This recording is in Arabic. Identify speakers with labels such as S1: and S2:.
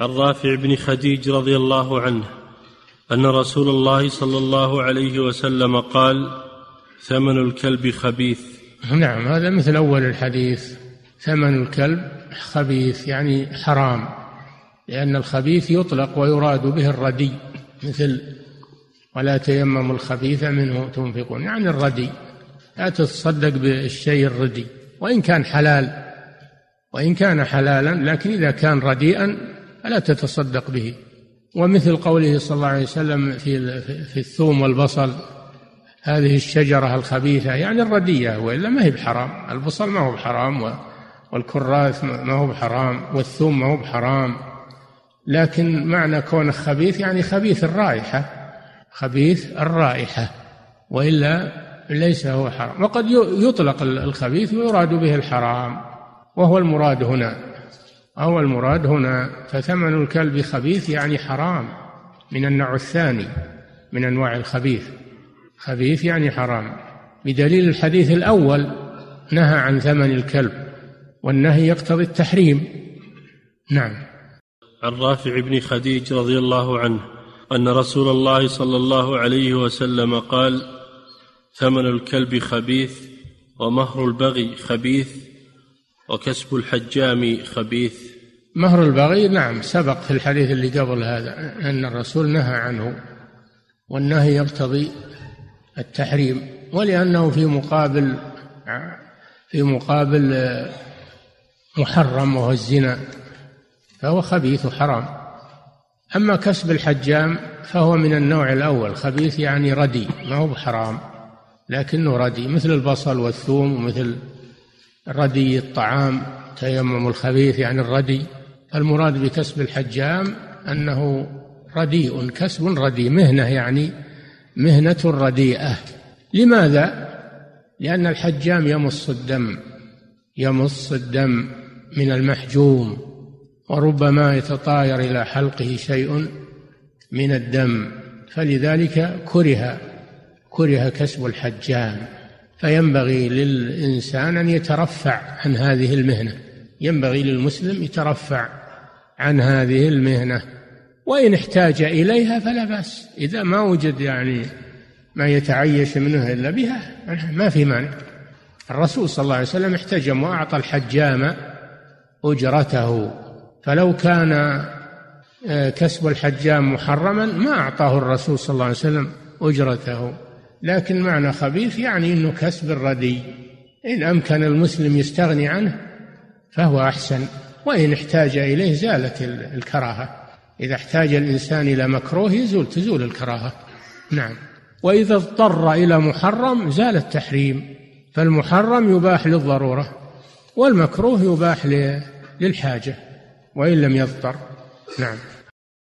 S1: عن رافع بن خديج رضي الله عنه أن رسول الله صلى الله عليه وسلم قال ثمن الكلب خبيث.
S2: نعم هذا مثل أول الحديث. ثمن الكلب خبيث يعني حرام لأن الخبيث يطلق ويراد به الردي مثل ولا تيمموا الخبيث منه تنفقون. يعني الردي لا تتصدق بالشيء الردي وإن كان حلال وإن كان حلالا لكن إذا كان رديئا فلا تتصدق به. ومثل قوله صلى الله عليه وسلم في في الثوم والبصل هذه الشجرة الخبيثة يعني الردية وإلا ما هي بحرام. البصل ما هو بحرام والكراث ما هو بحرام والثوم ما هو بحرام. لكن معنى كونه خبيث يعني خبيث الرائحة خبيث الرائحة وإلا ليس هو حرام. وقد يطلق الخبيث ويراد به الحرام وهو المراد هنا. هو المراد هنا فثمن الكلب خبيث يعني حرام من النوع الثاني من أنواع الخبيث. خبيث يعني حرام. بدليل الحديث الأول نهى عن ثمن الكلب والنهي يقتضي التحريم. نعم.
S1: عن رافع بن خديج رضي الله عنه أن رسول الله صلى الله عليه وسلم قال ثمن الكلب خبيث ومهر البغي خبيث وكسب الحجام خبيث.
S2: مهر البغي نعم سبق في الحديث اللي قبل هذا أن الرسول نهى عنه والنهي يقتضي التحريم ولأنه في مقابل في مقابل محرم وهو الزنا فهو خبيث وحرام. أما كسب الحجام فهو من النوع الأول خبيث يعني ردي ما هو بحرام لكنه ردي مثل البصل والثوم ومثل ردي الطعام تيمم الخبيث يعني الردي. المراد بكسب الحجام أنه رديء كسب ردي مهنة يعني مهنة رديئة. لماذا؟ لأن الحجام يمص الدم يمص الدم من المحجوم وربما يتطاير إلى حلقه شيء من الدم. فلذلك كره كره كسب الحجام. فينبغي للإنسان أن يترفع عن هذه المهنة. ينبغي للمسلم يترفع عن هذه المهنة. وإن احتاج إليها فلا بأس. إذا ما وجد يعني ما يتعيش منه إلا بها ما في مانع. الرسول صلى الله عليه وسلم احتجم وأعطى الحجام أجرته. فلو كان آه، كسب الحجام محرما ما أعطاه الرسول صلى الله عليه وسلم أجرته. لكن معنى خبيث يعني أنه كسب الردي. إن أمكن المسلم يستغني عنه فهو أحسن وإن احتاج إليه زالت الكراهة. إذا احتاج الإنسان إلى مكروه يزول تزول الكراهة. نعم. وإذا اضطر إلى محرم زال التحريم فالمحرم يباح للضرورة والمكروه يباح للحاجة وإن لم يضطر. نعم.